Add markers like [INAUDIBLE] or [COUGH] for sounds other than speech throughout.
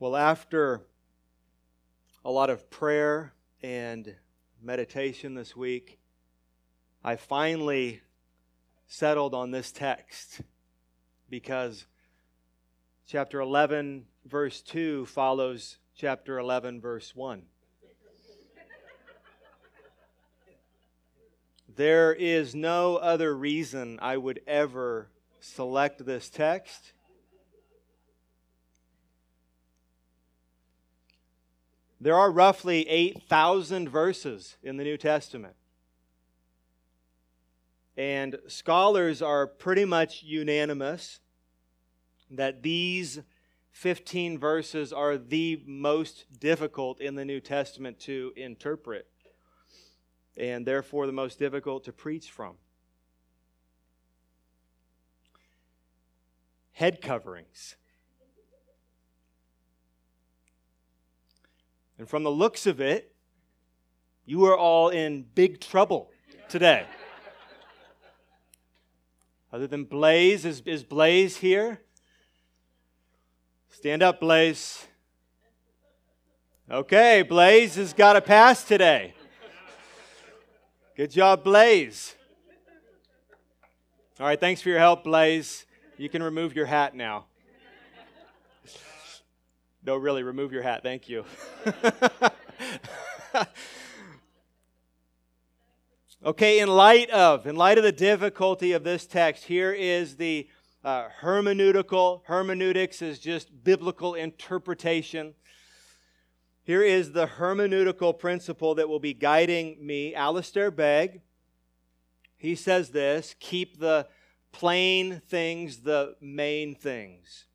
Well, after a lot of prayer and meditation this week, I finally settled on this text because chapter 11, verse 2 follows chapter 11, verse 1. There is no other reason I would ever select this text. There are roughly 8,000 verses in the New Testament. And scholars are pretty much unanimous that these 15 verses are the most difficult in the New Testament to interpret and therefore the most difficult to preach from. Head coverings. And from the looks of it, you are all in big trouble today. Other than Blaze, is, is Blaze here? Stand up, Blaze. Okay, Blaze has got a pass today. Good job, Blaze. All right, thanks for your help, Blaze. You can remove your hat now. No, really, remove your hat. Thank you. [LAUGHS] okay, in light of, in light of the difficulty of this text, here is the uh, hermeneutical. Hermeneutics is just biblical interpretation here is the hermeneutical principle that will be guiding me. Alistair Begg, he says this keep the plain things the main things.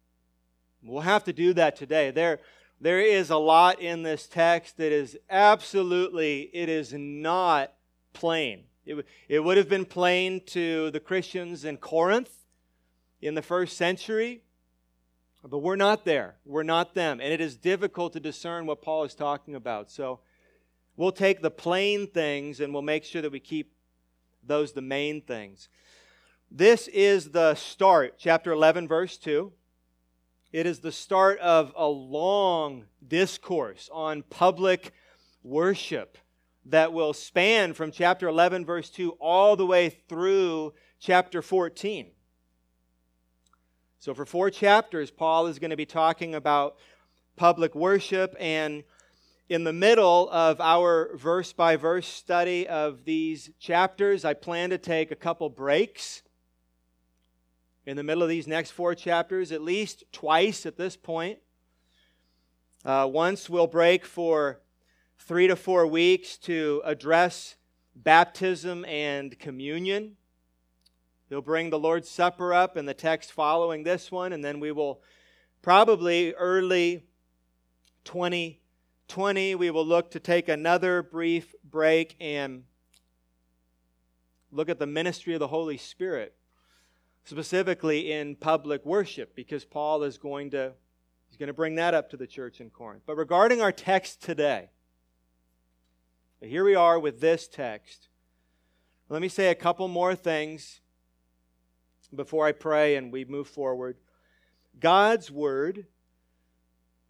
We'll have to do that today. There, there is a lot in this text that is absolutely, it is not plain. It, it would have been plain to the Christians in Corinth in the first century. But we're not there. We're not them. And it is difficult to discern what Paul is talking about. So we'll take the plain things and we'll make sure that we keep those the main things. This is the start, chapter 11, verse 2. It is the start of a long discourse on public worship that will span from chapter 11, verse 2, all the way through chapter 14. So, for four chapters, Paul is going to be talking about public worship. And in the middle of our verse by verse study of these chapters, I plan to take a couple breaks. In the middle of these next four chapters, at least twice at this point. Uh, once we'll break for three to four weeks to address baptism and communion. He'll bring the Lord's Supper up in the text following this one, and then we will probably early 2020, we will look to take another brief break and look at the ministry of the Holy Spirit, specifically in public worship, because Paul is going to he's going to bring that up to the church in Corinth. But regarding our text today, here we are with this text. Let me say a couple more things before I pray and we move forward. God's word,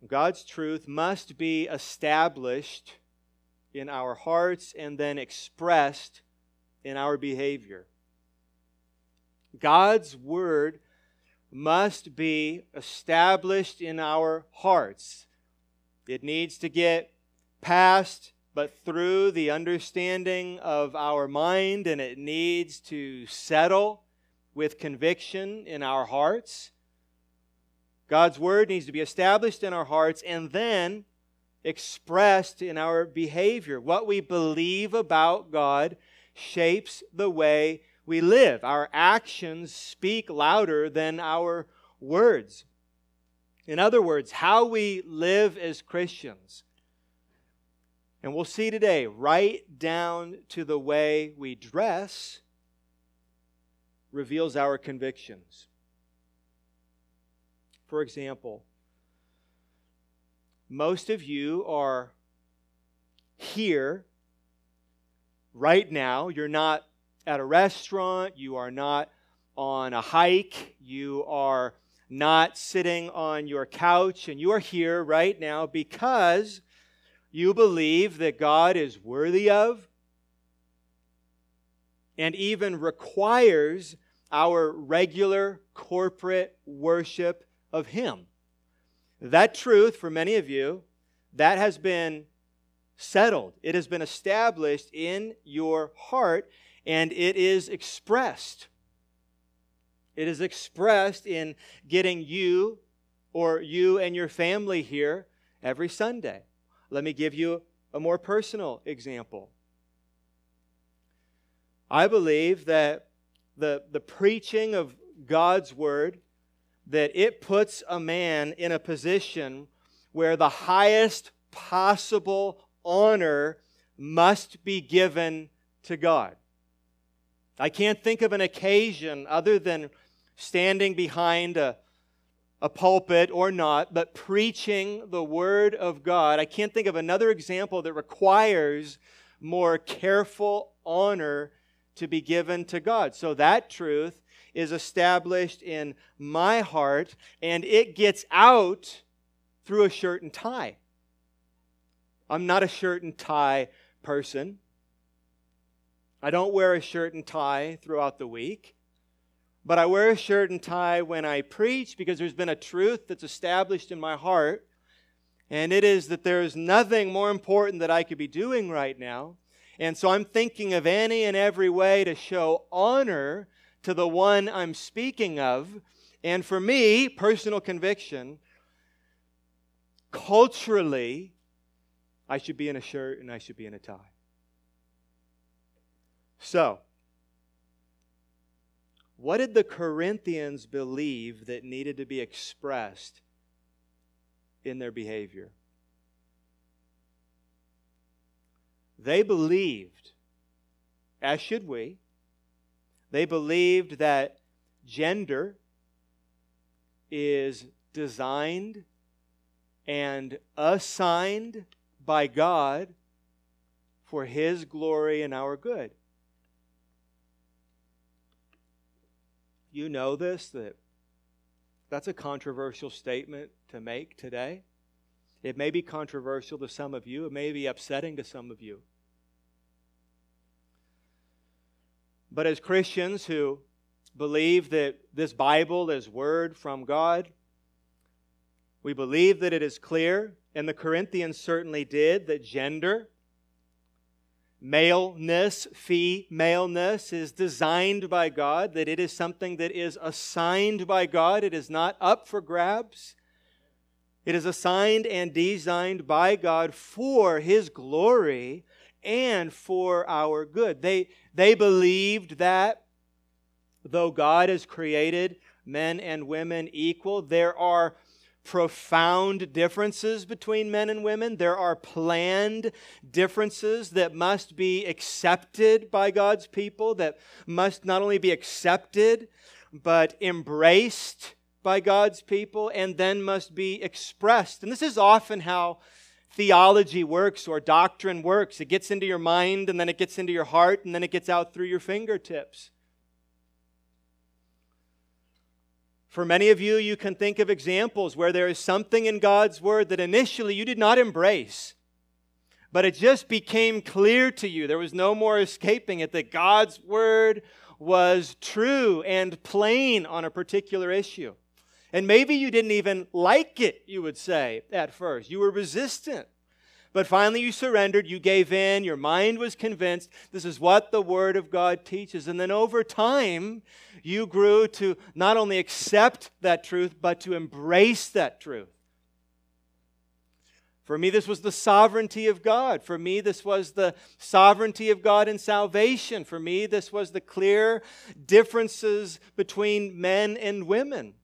God's truth must be established in our hearts and then expressed in our behavior. God's word must be established in our hearts. It needs to get past but through the understanding of our mind, and it needs to settle with conviction in our hearts. God's word needs to be established in our hearts and then expressed in our behavior. What we believe about God shapes the way we live. Our actions speak louder than our words. In other words, how we live as Christians. And we'll see today, right down to the way we dress reveals our convictions. For example, most of you are here right now. You're not at a restaurant, you are not on a hike, you are not sitting on your couch, and you are here right now because you believe that God is worthy of and even requires our regular corporate worship of Him. That truth, for many of you, that has been settled. It has been established in your heart and it is expressed. It is expressed in getting you or you and your family here every Sunday. Let me give you a more personal example. I believe that the, the preaching of God's word that it puts a man in a position where the highest possible honor must be given to God. I can't think of an occasion other than standing behind a, a pulpit or not, but preaching the Word of God. I can't think of another example that requires more careful honor to be given to God. So that truth is established in my heart and it gets out through a shirt and tie. I'm not a shirt and tie person. I don't wear a shirt and tie throughout the week, but I wear a shirt and tie when I preach because there's been a truth that's established in my heart, and it is that there is nothing more important that I could be doing right now. And so I'm thinking of any and every way to show honor to the one I'm speaking of. And for me, personal conviction, culturally, I should be in a shirt and I should be in a tie. So, what did the Corinthians believe that needed to be expressed in their behavior? They believed, as should we, they believed that gender is designed and assigned by God for His glory and our good. You know this, that that's a controversial statement to make today. It may be controversial to some of you, it may be upsetting to some of you. But as Christians who believe that this Bible is word from God, we believe that it is clear, and the Corinthians certainly did, that gender maleness, femaleness is designed by God, that it is something that is assigned by God. It is not up for grabs. It is assigned and designed by God for His glory and for our good. They, they believed that though God has created men and women equal, there are profound differences between men and women. There are planned differences that must be accepted by God's people, that must not only be accepted, but embraced by God's people, and then must be expressed. And this is often how theology works or doctrine works. It gets into your mind, and then it gets into your heart, and then it gets out through your fingertips. For many of you, you can think of examples where there is something in God's Word that initially you did not embrace, but it just became clear to you. There was no more escaping it that God's Word was true and plain on a particular issue. And maybe you didn't even like it, you would say, at first. You were resistant. But finally, you surrendered, you gave in, your mind was convinced this is what the Word of God teaches. And then over time, you grew to not only accept that truth, but to embrace that truth. For me, this was the sovereignty of God. For me, this was the sovereignty of God in salvation. For me, this was the clear differences between men and women.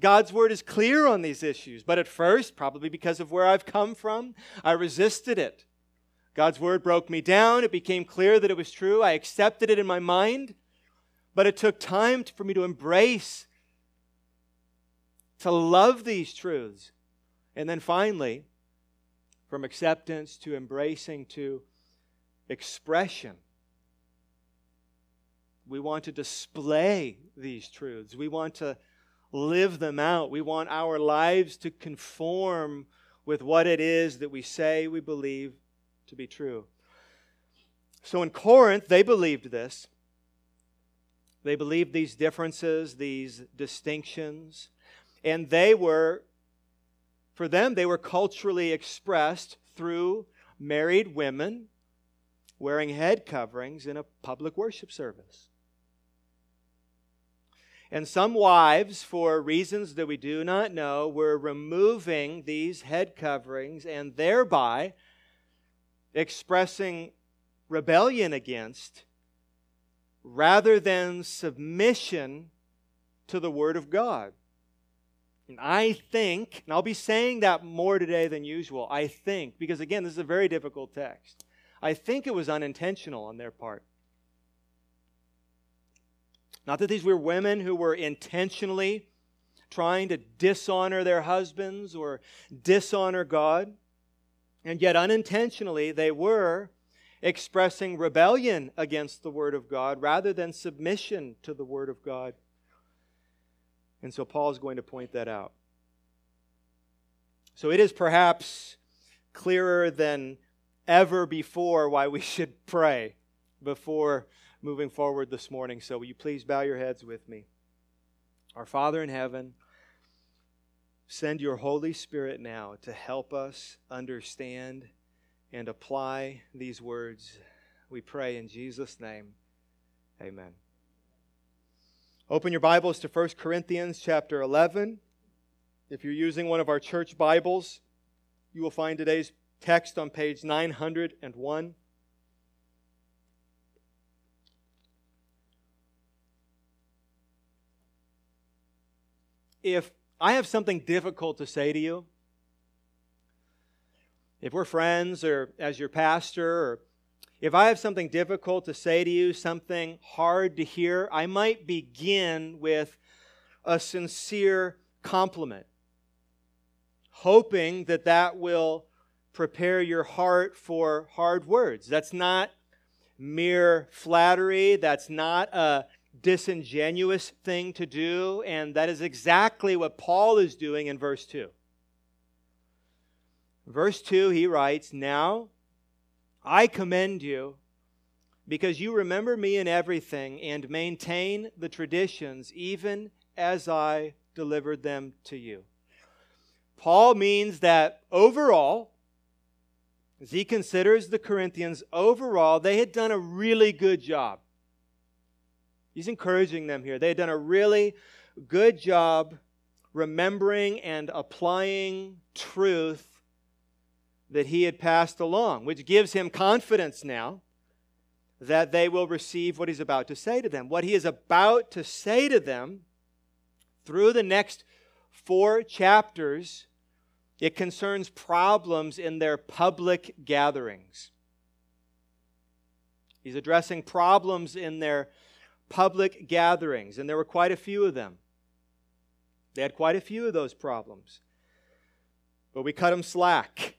God's word is clear on these issues, but at first, probably because of where I've come from, I resisted it. God's word broke me down. It became clear that it was true. I accepted it in my mind, but it took time for me to embrace, to love these truths. And then finally, from acceptance to embracing to expression. We want to display these truths. We want to live them out. We want our lives to conform with what it is that we say we believe to be true. So in Corinth, they believed this. They believed these differences, these distinctions, and they were, for them, they were culturally expressed through married women wearing head coverings in a public worship service. And some wives, for reasons that we do not know, were removing these head coverings and thereby expressing rebellion against rather than submission to the Word of God. And I think, and I'll be saying that more today than usual, I think, because again, this is a very difficult text. I think it was unintentional on their part. Not that these were women who were intentionally trying to dishonor their husbands or dishonor God, and yet unintentionally they were expressing rebellion against the Word of God rather than submission to the Word of God. And so Paul is going to point that out. So it is perhaps clearer than ever before why we [LAUGHS] should pray before moving forward this morning. So will you please bow your heads with me? Our Father in heaven, send your Holy Spirit now to help us understand and apply these words. We pray in Jesus' name. Amen. Open your Bibles to 1 Corinthians chapter 11. If you're using one of our church Bibles, you will find today's text on page 901. If I have something difficult to say to you, if we're friends or as your pastor, or if I have something difficult to say to you, something hard to hear, I might begin with a sincere compliment, hoping that that will prepare your heart for hard words. That's not mere flattery, that's not a disingenuous thing to do, and that is exactly what Paul is doing in verse 2. Verse 2, he writes, Now I commend you because you remember me in everything and maintain the traditions even as I delivered them to you. Paul means that overall, as he considers the Corinthians, overall, they had done a really good job. He's encouraging them here. They had done a really good job remembering and applying truth that he had passed along, which gives him confidence now that they will receive what he's about to say to them. What he is about to say to them through the next four chapters, it concerns problems in their public gatherings. He's addressing problems in their public gatherings, and there were quite a few of them. They had quite a few of those problems. But we cut them slack.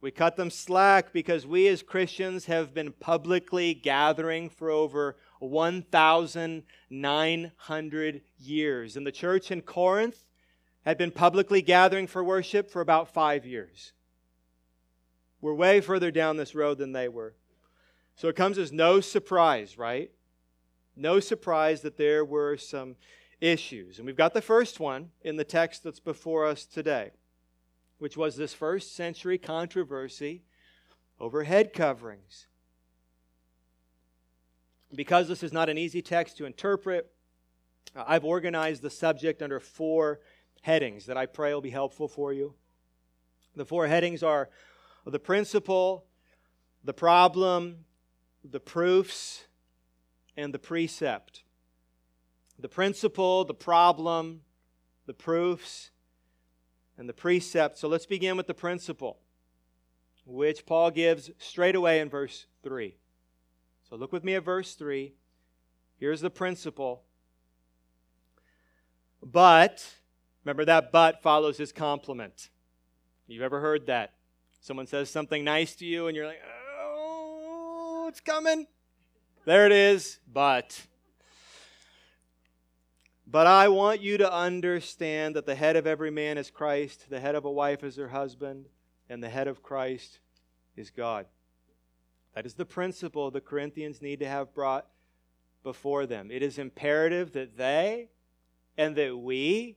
We cut them slack because we as Christians have been publicly gathering for over 1,900 years. And the church in Corinth had been publicly gathering for worship for about five years. We're way further down this road than they were. So it comes as no surprise, right? No surprise that there were some issues. And we've got the first one in the text that's before us today which was this first century controversy over head coverings. Because this is not an easy text to interpret, uh, I've organized the subject under four headings that I pray will be helpful for you. The four headings are the principle, the problem, the proofs, and the precept. The principle, the problem, the proofs, and the precept. So let's begin with the principle, which Paul gives straight away in verse 3. So look with me at verse 3. Here's the principle. But, remember that but follows his compliment. You've ever heard that? Someone says something nice to you, and you're like, it's coming. There it is, but. But I want you to understand that the head of every man is Christ, the head of a wife is her husband, and the head of Christ is God. That is the principle the Corinthians need to have brought before them. It is imperative that they and that we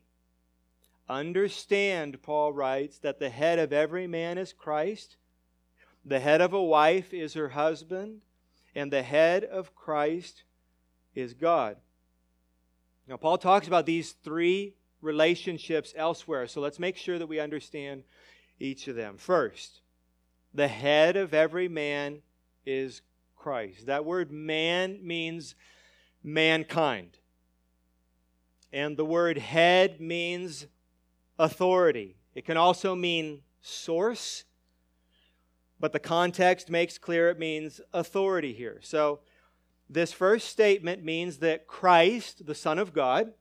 understand, Paul writes, that the head of every man is Christ, the head of a wife is her husband, and the head of Christ is God. Now, Paul talks about these three relationships elsewhere, so let's make sure that we understand each of them. First, the head of every man is Christ. That word man means mankind. And the word head means authority. It can also mean source, but the context makes clear it means authority here. So, this first statement means that Christ, the Son of God,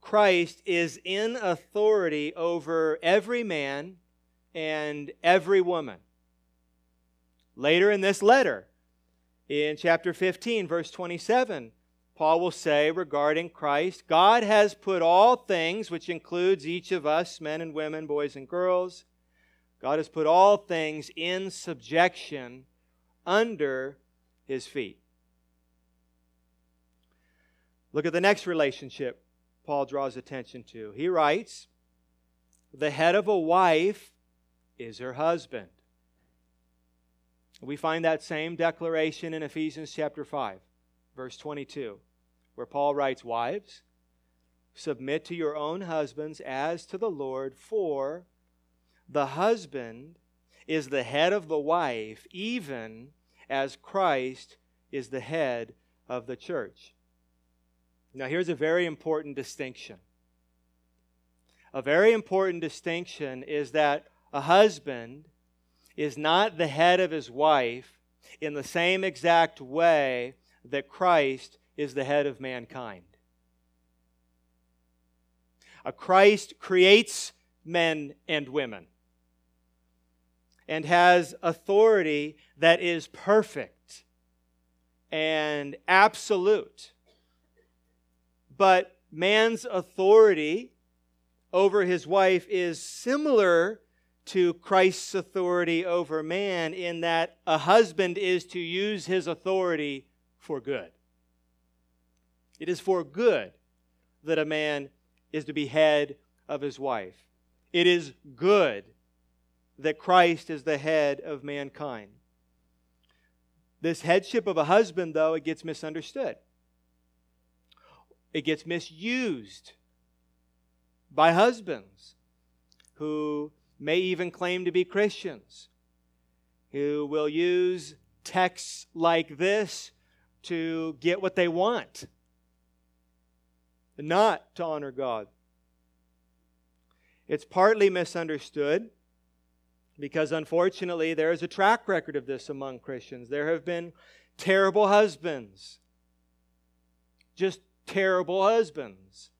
Christ is in authority over every man and every woman. Later in this letter, in chapter 15, verse 27, Paul will say regarding Christ God has put all things, which includes each of us, men and women, boys and girls, God has put all things in subjection under his feet. Look at the next relationship Paul draws attention to. He writes, The head of a wife is her husband. We find that same declaration in Ephesians chapter 5, verse 22, where Paul writes, Wives, submit to your own husbands as to the Lord, for the husband is the head of the wife, even as Christ is the head of the church. Now, here's a very important distinction. A very important distinction is that a husband is not the head of his wife in the same exact way that Christ is the head of mankind. A Christ creates men and women and has authority that is perfect and absolute. But man's authority over his wife is similar to Christ's authority over man in that a husband is to use his authority for good. It is for good that a man is to be head of his wife. It is good that Christ is the head of mankind. This headship of a husband, though, it gets misunderstood. It gets misused by husbands who may even claim to be Christians, who will use texts like this to get what they want, not to honor God. It's partly misunderstood because unfortunately there is a track record of this among Christians. There have been terrible husbands, just terrible husbands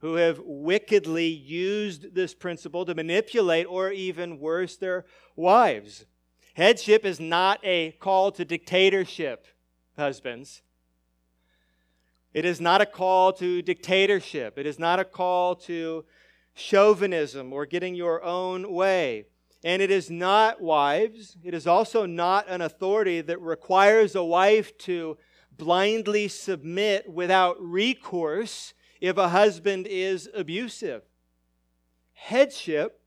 who have wickedly used this principle to manipulate or even worse, their wives. Headship is not a call to dictatorship, husbands. It is not a call to dictatorship. It is not a call to chauvinism or getting your own way. And it is not, wives, it is also not an authority that requires a wife to blindly submit without recourse if a husband is abusive. Headship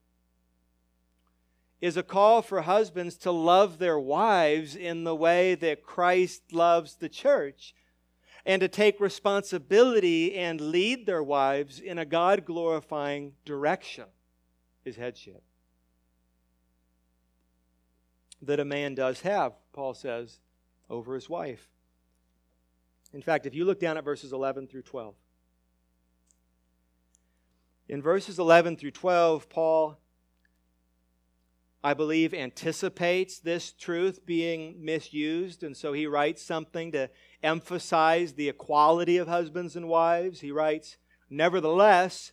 is a call for husbands to love their wives in the way that Christ loves the church and to take responsibility and lead their wives in a God glorifying direction, is headship. That a man does have, Paul says, over his wife. In fact, if you look down at verses 11 through 12, in verses 11 through 12, Paul, I believe, anticipates this truth being misused, and so he writes something to emphasize the equality of husbands and wives. He writes, Nevertheless,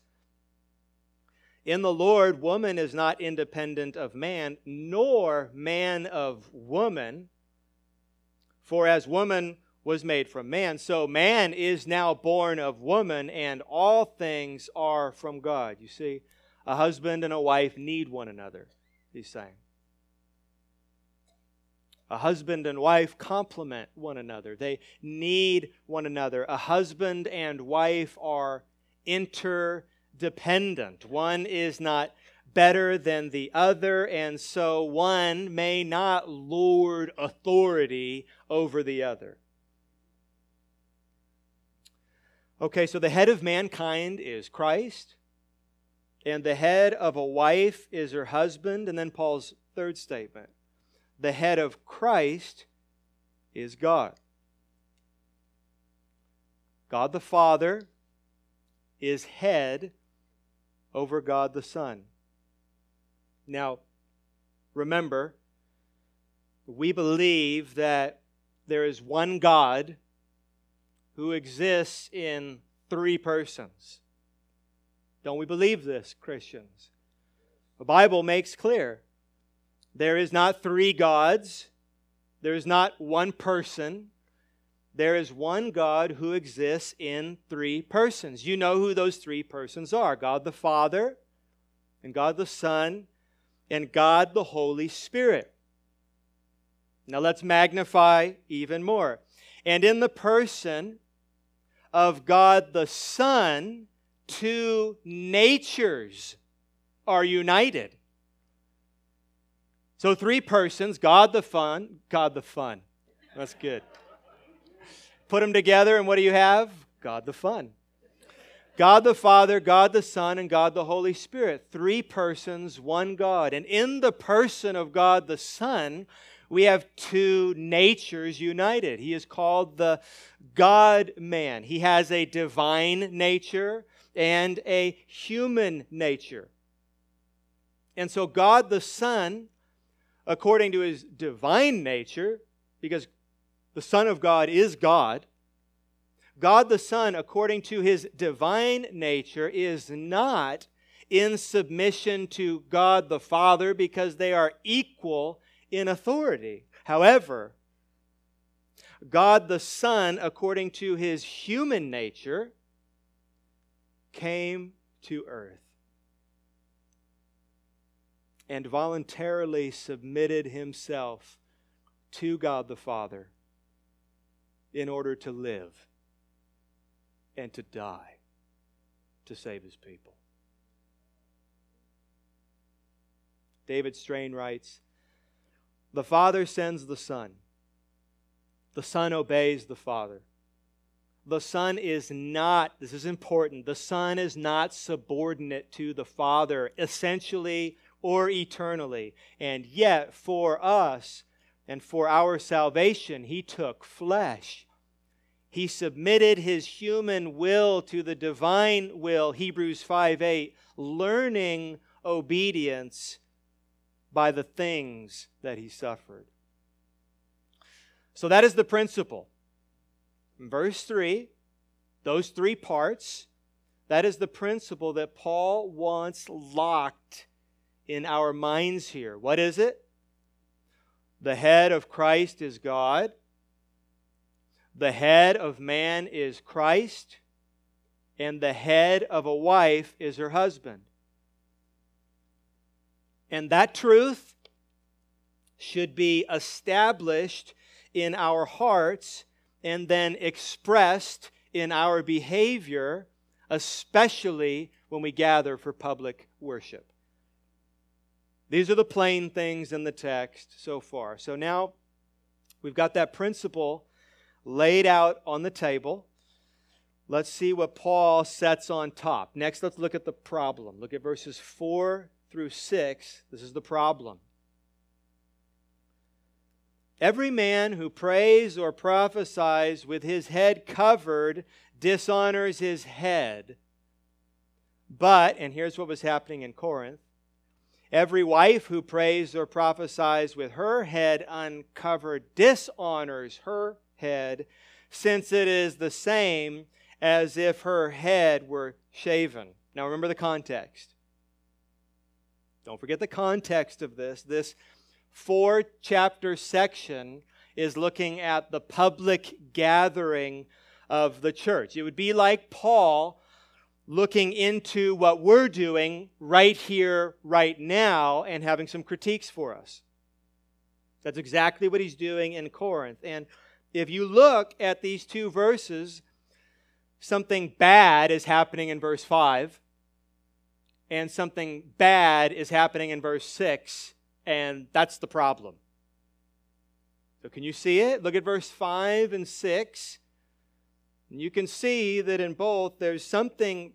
in the Lord, woman is not independent of man, nor man of woman. For as woman was made from man. So man is now born of woman, and all things are from God. You see, a husband and a wife need one another, he's saying. A husband and wife complement one another. They need one another. A husband and wife are interdependent. One is not better than the other, and so one may not lord authority over the other. Okay, so the head of mankind is Christ, and the head of a wife is her husband. And then Paul's third statement the head of Christ is God. God the Father is head over God the Son. Now, remember, we believe that there is one God who exists in three persons. Don't we believe this, Christians? The Bible makes clear there is not three gods, there is not one person. There is one God who exists in three persons. You know who those three persons are God the Father, and God the Son, and God the Holy Spirit. Now let's magnify even more. And in the person of God the Son, two natures are united. So three persons, God the Fun, God the Fun. That's good. Put them together, and what do you have? God the Fun. God the Father, God the Son, and God the Holy Spirit. Three persons, one God. And in the person of God the Son, we have two natures united. He is called the God man. He has a divine nature and a human nature. And so, God the Son, according to his divine nature, because the Son of God is God, God the Son, according to his divine nature, is not in submission to God the Father because they are equal in authority. However, God the Son, according to his human nature, came to earth and voluntarily submitted himself to God the Father in order to live and to die to save his people. David Strain writes The Father sends the Son, the Son obeys the Father. The Son is not, this is important, the Son is not subordinate to the Father, essentially or eternally. And yet, for us and for our salvation, He took flesh. He submitted his human will to the divine will, Hebrews 5 8, learning obedience by the things that he suffered. So that is the principle. In verse 3, those three parts, that is the principle that Paul wants locked in our minds here. What is it? The head of Christ is God. The head of man is Christ, and the head of a wife is her husband. And that truth should be established in our hearts and then expressed in our behavior, especially when we gather for public worship. These are the plain things in the text so far. So now we've got that principle laid out on the table. Let's see what Paul sets on top. Next, let's look at the problem. Look at verses 4 through 6. This is the problem. Every man who prays or prophesies with his head covered dishonors his head. But, and here's what was happening in Corinth every wife who prays or prophesies with her head uncovered dishonors her head, since it is the same as if her head were shaven. Now remember the context. Don't forget the context of this. This four chapter section is looking at the public gathering of the church. It would be like Paul looking into what we're doing right here, right now, and having some critiques for us. That's exactly what he's doing in Corinth. And if you look at these two verses, something bad is happening in verse 5, and something bad is happening in verse 6, and that's the problem. So, can you see it? Look at verse 5 and 6. And you can see that in both there's something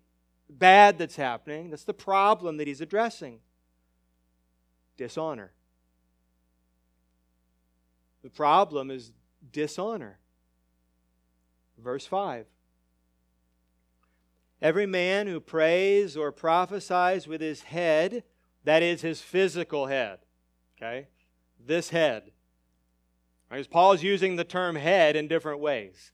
bad that's happening. That's the problem that he's addressing dishonor. The problem is dishonor. Verse 5 Every man who prays or prophesies with his head, that is his physical head, okay? This head. Because Paul's using the term head in different ways.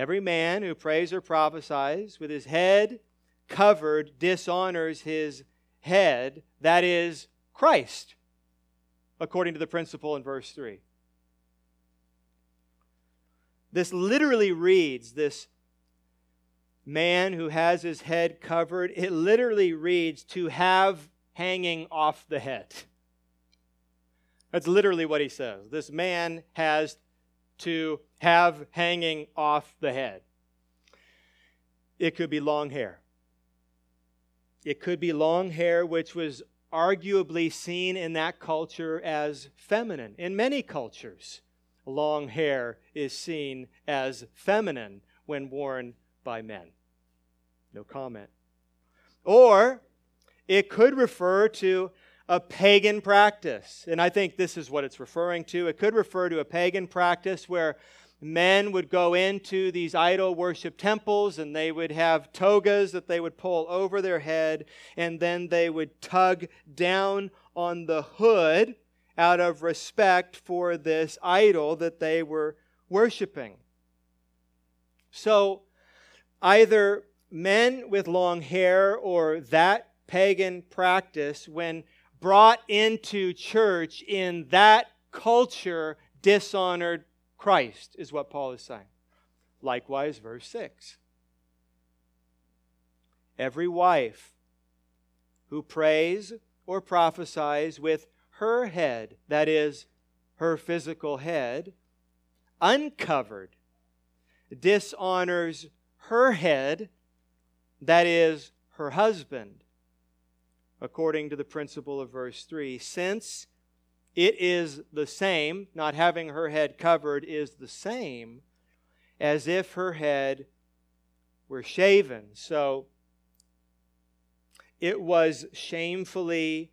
Every man who prays or prophesies with his head covered dishonors his head, that is, Christ, according to the principle in verse 3. This literally reads, this man who has his head covered, it literally reads to have hanging off the head. That's literally what he says. This man has to have hanging off the head. It could be long hair. It could be long hair, which was arguably seen in that culture as feminine. In many cultures, long hair is seen as feminine when worn by men. No comment. Or it could refer to a pagan practice. And I think this is what it's referring to. It could refer to a pagan practice where men would go into these idol worship temples and they would have togas that they would pull over their head and then they would tug down on the hood out of respect for this idol that they were worshiping. So either men with long hair or that pagan practice, when brought into church in that culture, dishonored Christ, is what Paul is saying. Likewise, verse 6. Every wife who prays or prophesies with her head, that is, her physical head, uncovered, dishonors her head that is, her husband, according to the principle of verse 3, since it is the same, not having her head covered is the same as if her head were shaven. So it was shamefully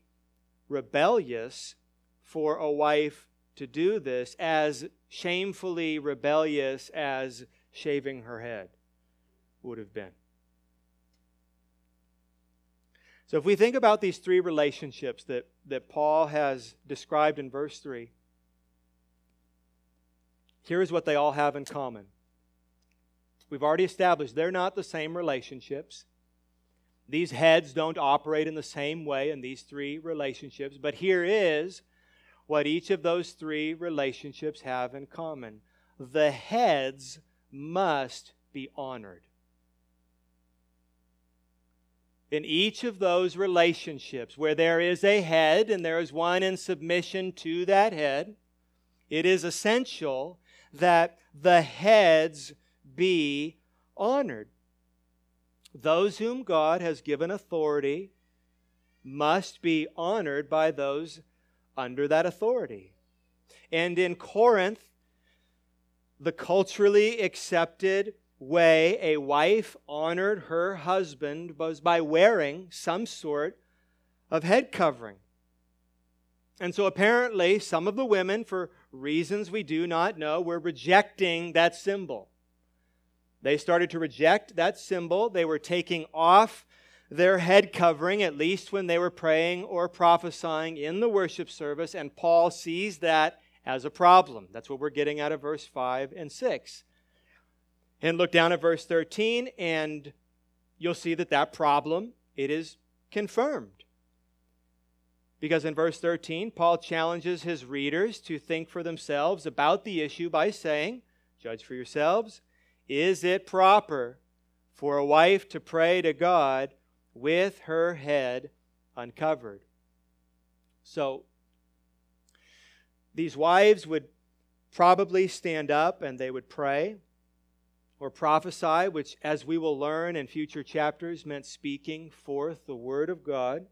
rebellious for a wife to do this, as shamefully rebellious as shaving her head would have been. So if we think about these three relationships that, that Paul has described in verse 3, here's what they all have in common. We've already established they're not the same relationships. These heads don't operate in the same way in these three relationships, but here is what each of those three relationships have in common. The heads must be honored in each of those relationships where there is a head and there is one in submission to that head, it is essential that the heads be honored. Those whom God has given authority must be honored by those under that authority. And in Corinth, the culturally accepted way a wife honored her husband was by wearing some sort of head covering. And so apparently, some of the women, for reasons we do not know, were rejecting that symbol. They started to reject that symbol. They were taking off their head covering, at least when they were praying or prophesying in the worship service, and Paul sees that as a problem. That's what we're getting out of verse 5 and 6. And look down at verse 13 and you'll see that that problem it is confirmed. Because in verse 13, Paul challenges his readers to think for themselves about the issue by saying, Judge for yourselves, is it proper for a wife to pray to God with her head uncovered? So, these wives would probably stand up and they would pray or prophesy, which, as we will learn in future chapters, meant speaking forth the word of God,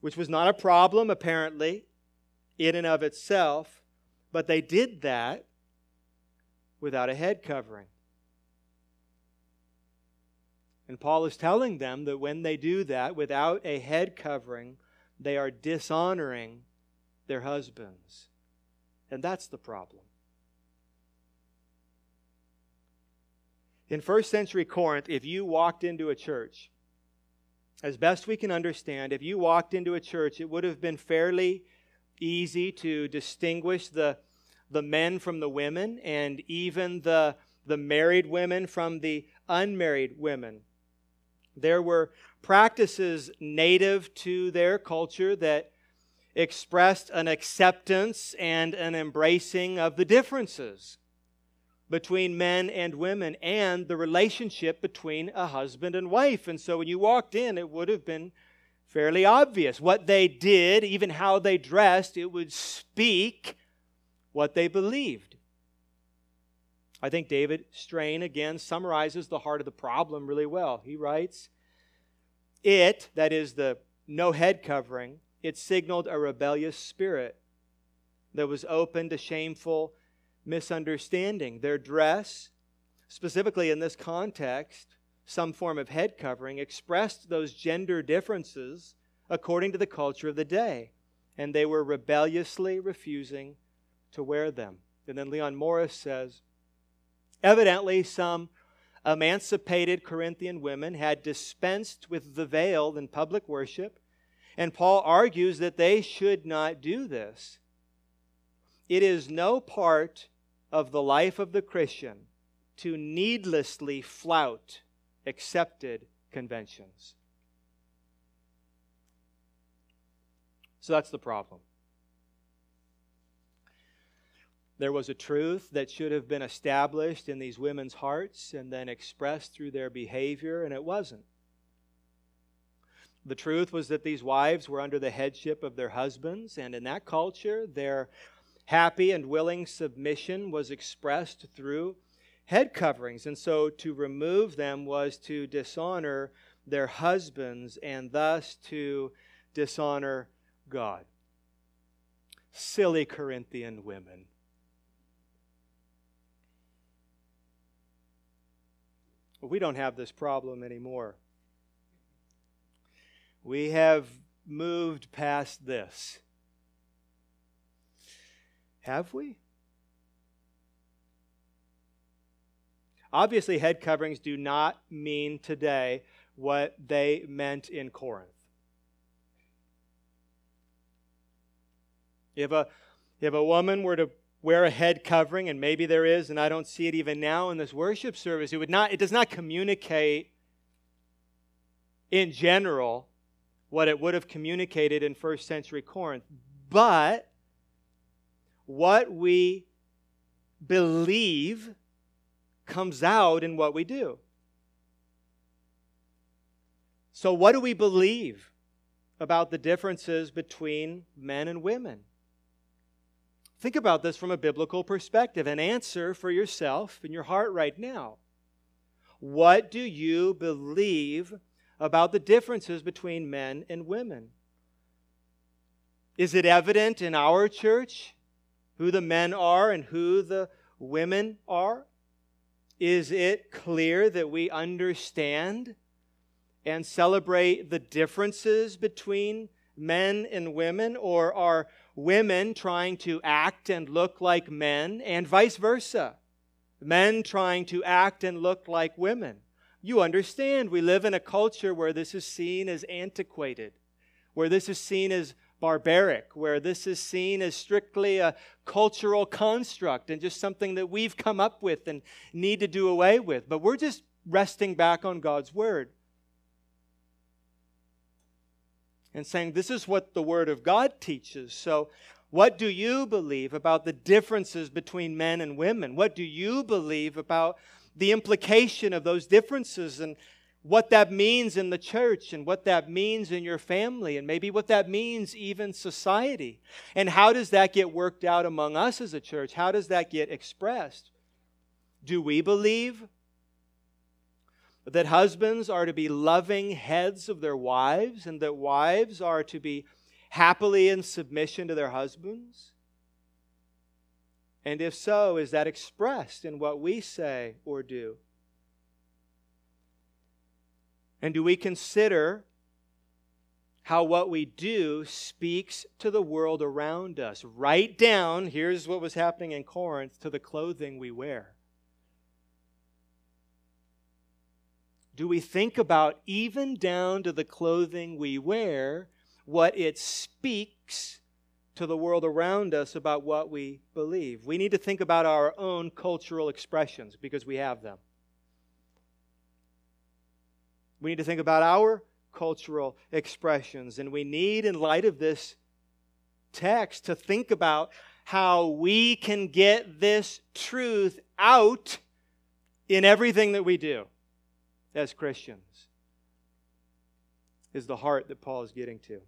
which was not a problem, apparently, in and of itself, but they did that without a head covering. And Paul is telling them that when they do that without a head covering, they are dishonoring their husbands. And that's the problem. In first century Corinth, if you walked into a church, as best we can understand, if you walked into a church, it would have been fairly easy to distinguish the, the men from the women and even the, the married women from the unmarried women. There were practices native to their culture that expressed an acceptance and an embracing of the differences between men and women and the relationship between a husband and wife. And so when you walked in, it would have been fairly obvious. What they did, even how they dressed, it would speak what they believed. I think David Strain again summarizes the heart of the problem really well. He writes, It, that is the no head covering, it signaled a rebellious spirit that was open to shameful misunderstanding. Their dress, specifically in this context, some form of head covering, expressed those gender differences according to the culture of the day, and they were rebelliously refusing to wear them. And then Leon Morris says, evidently, some emancipated Corinthian women had dispensed with the veil in public worship and Paul argues that they should not do this. It is no part of the life of the Christian to needlessly flout accepted conventions. So that's the problem. There was a truth that should have been established in these women's hearts and then expressed through their behavior, and it wasn't. The truth was that these wives were under the headship of their husbands, and in that culture, their happy and willing submission was expressed through head coverings. And so to remove them was to dishonor their husbands and thus to dishonor God. Silly Corinthian women. we don't have this problem anymore. We have moved past this. Have we? Obviously, head coverings do not mean today what they meant in Corinth. If a, if a woman were to wear a head covering, and maybe there is, and I don't see it even now in this worship service, it, would not, it does not communicate in general what it would have communicated in first century Corinth. But what we believe comes out in what we do. So, what do we believe about the differences between men and women? Think about this from a biblical perspective and answer for yourself in your heart right now. What do you believe about the differences between men and women. Is it evident in our church who the men are and who the women are? Is it clear that we understand and celebrate the differences between men and women? Or are women trying to act and look like men and vice versa? Men trying to act and look like women? You understand, we live in a culture where this is seen as antiquated, where this is seen as barbaric, where this is seen as strictly a cultural construct and just something that we've come up with and need to do away with. But we're just resting back on God's Word. and saying, This is what the Word of God teaches. So, what do you believe about the differences between men and women? What do you believe about the implication of those differences and what that means in the church and what that means in your family and maybe what that means even society? And how does that get worked out among us as a church? How does that get expressed? Do we believe that husbands are to be loving heads of their wives and that wives are to be happily in submission to their husbands? And if so, is that expressed in what we say or do? And do we consider how what we do speaks to the world around us? Right down, here's what was happening in Corinth, to the clothing we wear. do we think about, even down to the clothing we wear, what it speaks to the world around us about what we believe? We need to think about our own cultural expressions because we have them. We need to think about our cultural expressions, and we need, in light of this text, to think about how we can get this truth out in everything that we do as Christians, is the heart that Paul is getting to.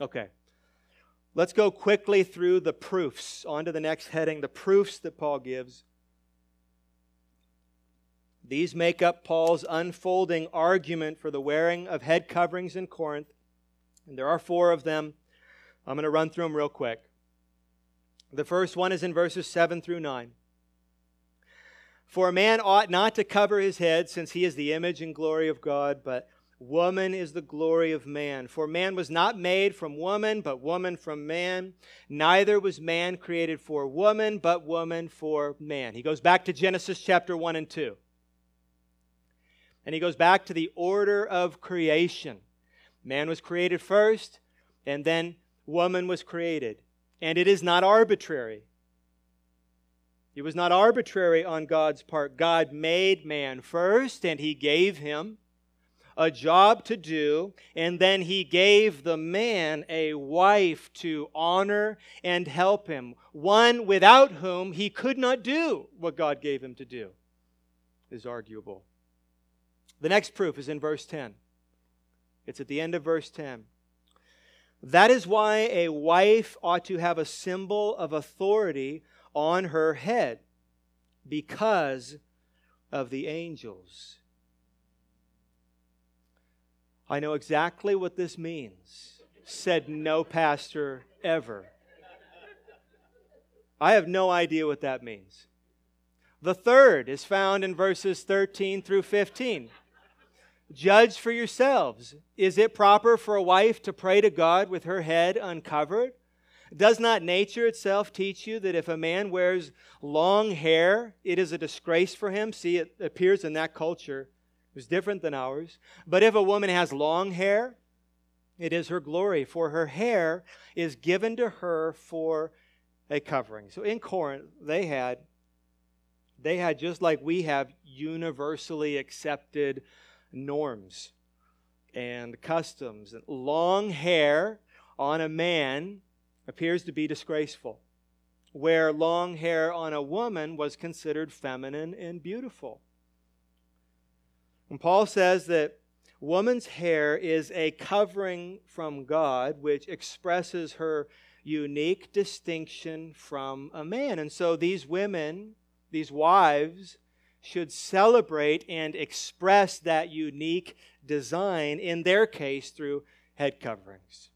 Okay. Let's go quickly through the proofs. On to the next heading the proofs that Paul gives. These make up Paul's unfolding argument for the wearing of head coverings in Corinth. And there are four of them. I'm going to run through them real quick. The first one is in verses 7 through 9. For a man ought not to cover his head, since he is the image and glory of God, but woman is the glory of man. For man was not made from woman, but woman from man. Neither was man created for woman, but woman for man. He goes back to Genesis chapter 1 and 2. And he goes back to the order of creation. Man was created first, and then woman was created. And it is not arbitrary. It was not arbitrary on God's part. God made man first, and he gave him a job to do, and then he gave the man a wife to honor and help him, one without whom he could not do what God gave him to do, is arguable. The next proof is in verse 10. It's at the end of verse 10. That is why a wife ought to have a symbol of authority on her head because of the angels. I know exactly what this means, said no pastor ever. I have no idea what that means. The third is found in verses 13 through 15. Judge for yourselves. Is it proper for a wife to pray to God with her head uncovered? Does not nature itself teach you that if a man wears long hair, it is a disgrace for him? See, it appears in that culture. It was different than ours. But if a woman has long hair, it is her glory, for her hair is given to her for a covering. So in Corinth, they had they had just like we have universally accepted norms and customs. Long hair on a man appears to be disgraceful, where long hair on a woman was considered feminine and beautiful. And Paul says that woman's hair is a covering from God which expresses her unique distinction from a man. And so these women, these wives, should celebrate and express that unique design, in their case, through head coverings.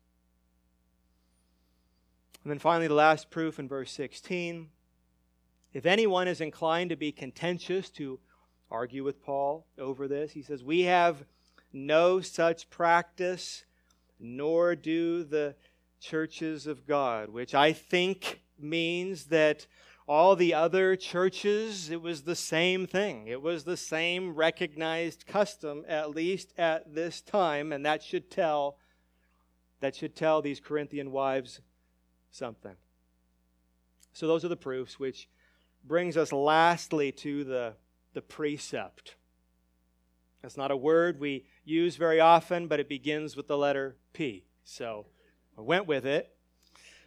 And then finally, the last proof in verse 16. If anyone is inclined to be contentious, to argue with Paul over this, he says, We have no such practice, nor do the churches of God, which I think means that all the other churches, it was the same thing. It was the same recognized custom, at least at this time, and that should tell that should tell these Corinthian wives something. So, those are the proofs, which brings us lastly to the, the precept. That's not a word we use very often, but it begins with the letter P. So I went with it.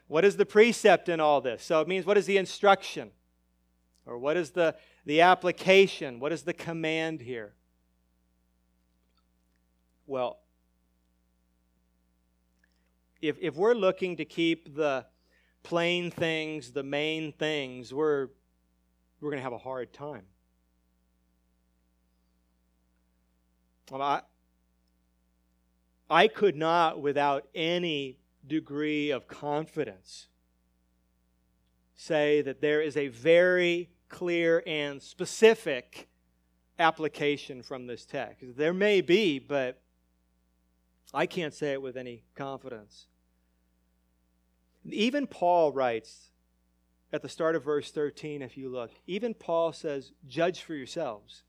What is the precept in all this? So it means what is the instruction? Or what is the, the application? What is the command here? Well, if, if we're looking to keep the plain things, the main things, we're, we're going to have a hard time. Well, I, I could not, without any degree of confidence, say that there is a very clear and specific application from this text. There may be, but I can't say it with any confidence. Even Paul writes at the start of verse 13, if you look, even Paul says, Judge for yourselves.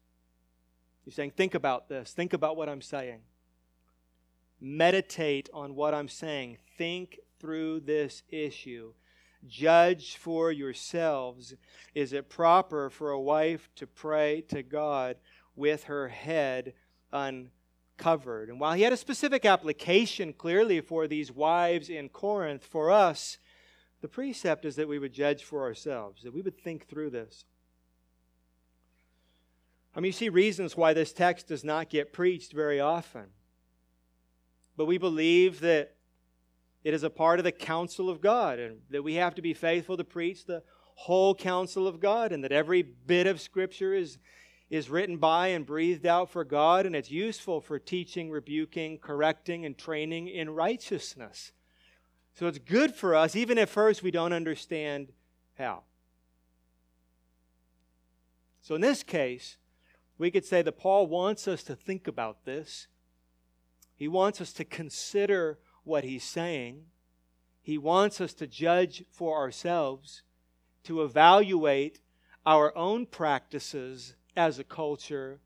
He's saying, Think about this. Think about what I'm saying. Meditate on what I'm saying. Think through this issue. Judge for yourselves. Is it proper for a wife to pray to God with her head uncovered? And while he had a specific application clearly for these wives in Corinth, for us, the precept is that we would judge for ourselves, that we would think through this. I mean, you see reasons why this text does not get preached very often. But we believe that it is a part of the counsel of God and that we have to be faithful to preach the whole counsel of God and that every bit of Scripture is, is written by and breathed out for God and it's useful for teaching, rebuking, correcting, and training in righteousness. So it's good for us, even at first we don't understand how. So in this case, we could say that Paul wants us to think about this. He wants us to consider what he's saying. He wants us to judge for ourselves, to evaluate our own practices as a culture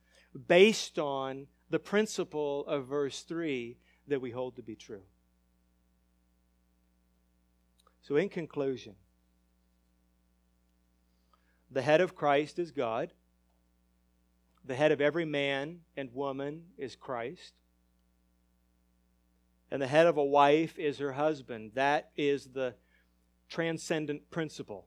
based on the principle of verse 3 that we hold to be true. So, in conclusion, the head of Christ is God. The head of every man and woman is Christ. And the head of a wife is her husband. That is the transcendent principle.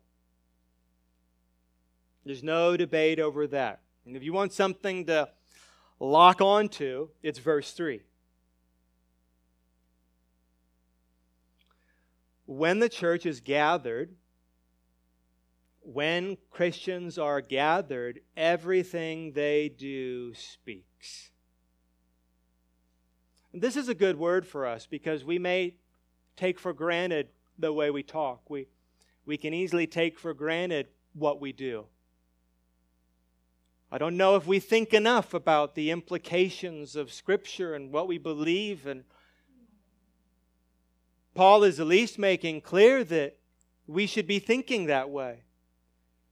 There's no debate over that. And if you want something to lock onto, it's verse 3. When the church is gathered, when Christians are gathered, everything they do speaks. This is a good word for us because we may take for granted the way we talk. We, we can easily take for granted what we do. I don't know if we think enough about the implications of Scripture and what we believe. And Paul is at least making clear that we should be thinking that way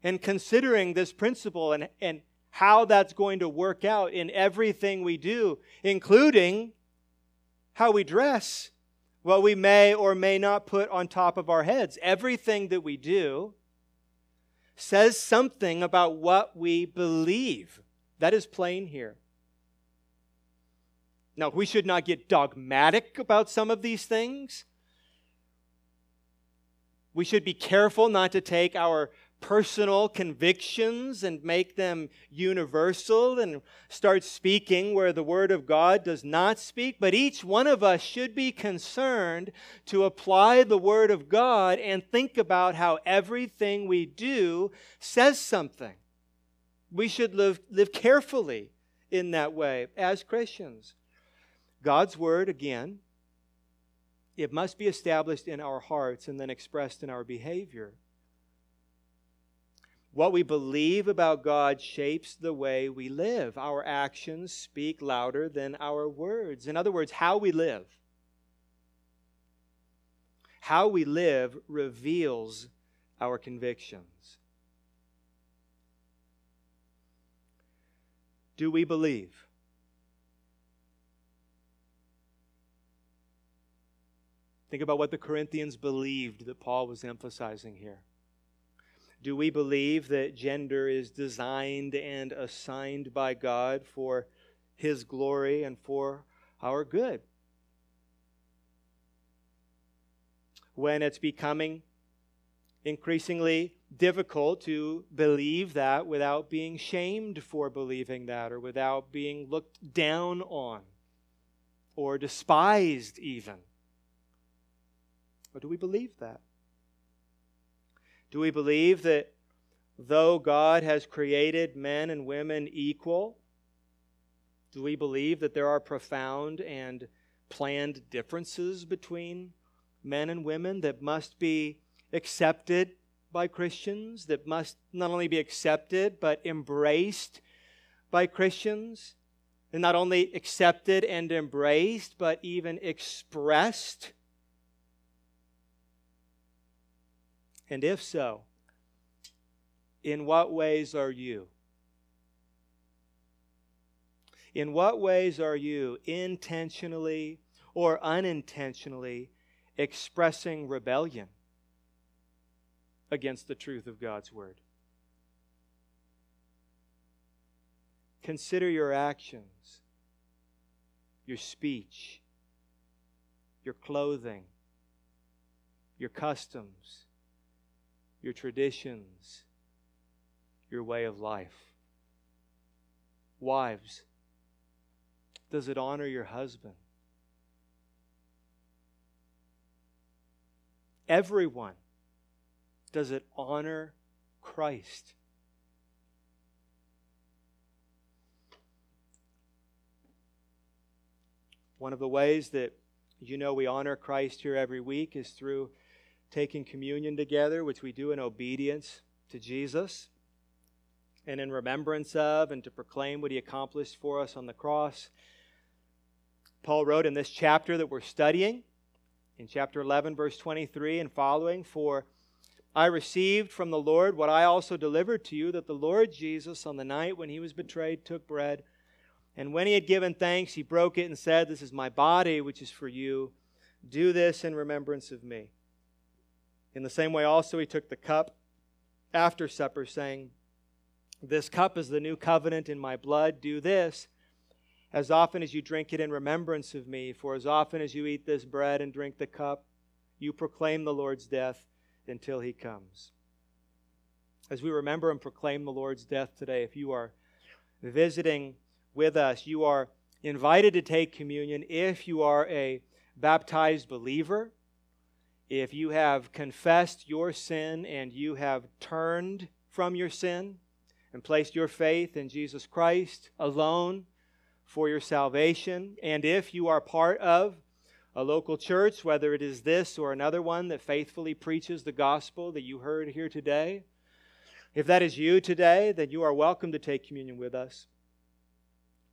and considering this principle and, and how that's going to work out in everything we do, including how we dress, what we may or may not put on top of our heads. Everything that we do says something about what we believe. That is plain here. Now, we should not get dogmatic about some of these things. We should be careful not to take our personal convictions and make them universal and start speaking where the Word of God does not speak. But each one of us should be concerned to apply the Word of God and think about how everything we do says something. We should live, live carefully in that way as Christians. God's Word, again, it must be established in our hearts and then expressed in our behavior. What we believe about God shapes the way we live. Our actions speak louder than our words. In other words, how we live. How we live reveals our convictions. Do we believe? Think about what the Corinthians believed that Paul was emphasizing here. Do we believe that gender is designed and assigned by God for His glory and for our good. When it's becoming increasingly difficult to believe that without being shamed for believing that or without being looked down on or despised, even. Or do we believe that? Do we believe that though God has created men and women equal, do we believe that there are profound and planned differences between men and women that must be accepted by Christians, that must not only be accepted, but embraced by Christians? And not only accepted and embraced, but even expressed? And if so, in what ways are you? In what ways are you intentionally or unintentionally expressing rebellion against the truth of God's Word? Consider your actions, your speech, your clothing, your customs, your traditions, your way of life. Wives, does it honor your husband? Everyone, does it honor Christ? One of the ways that you know we honor Christ here every week is through taking communion together, which we do in obedience to Jesus and in remembrance of and to proclaim what he accomplished for us on the cross. Paul wrote in this chapter that we're studying, in chapter 11, verse 23 and following, For I received from the Lord what I also delivered to you, that the Lord Jesus, on the night when he was betrayed, took bread. And when he had given thanks, he broke it and said, This is my body, which is for you. Do this in remembrance of me. In the same way, also, he took the cup after supper, saying, this cup is the new covenant in my blood. Do this as often as you drink it in remembrance of me. For as often as you eat this bread and drink the cup, you proclaim the Lord's death until he comes. As we remember and proclaim the Lord's death today, if you are visiting with us, you are invited to take communion if you are a baptized believer, if you have confessed your sin and you have turned from your sin and placed your faith in Jesus Christ alone for your salvation. And if you are part of a local church, whether it is this or another one that faithfully preaches the gospel that you heard here today, if that is you today, then you are welcome to take communion with us.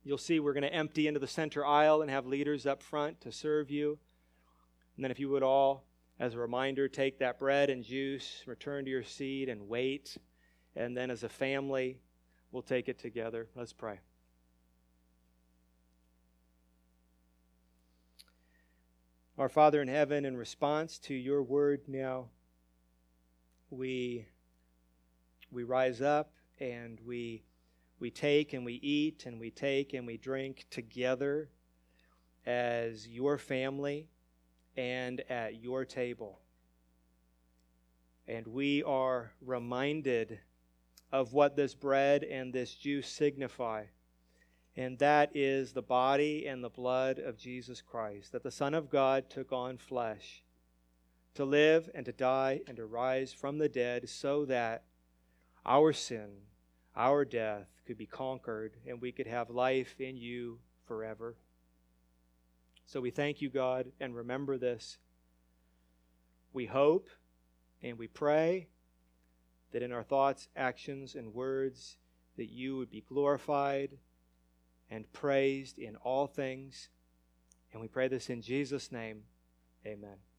You'll see we're going to empty into the center aisle and have leaders up front to serve you. And then, if you would all, as a reminder, take that bread and juice, return to your seat, and wait and then as a family, we'll take it together. Let's pray. Our Father in heaven, in response to your word now, we, we rise up and we, we take and we eat and we take and we drink together as your family and at your table. And we are reminded of what this bread and this juice signify. And that is the body and the blood of Jesus Christ, that the Son of God took on flesh to live and to die and to rise from the dead so that our sin, our death could be conquered and we could have life in you forever. So we thank you, God, and remember this. We hope and we pray that in our thoughts, actions, and words, that you would be glorified and praised in all things. And we pray this in Jesus' name. Amen.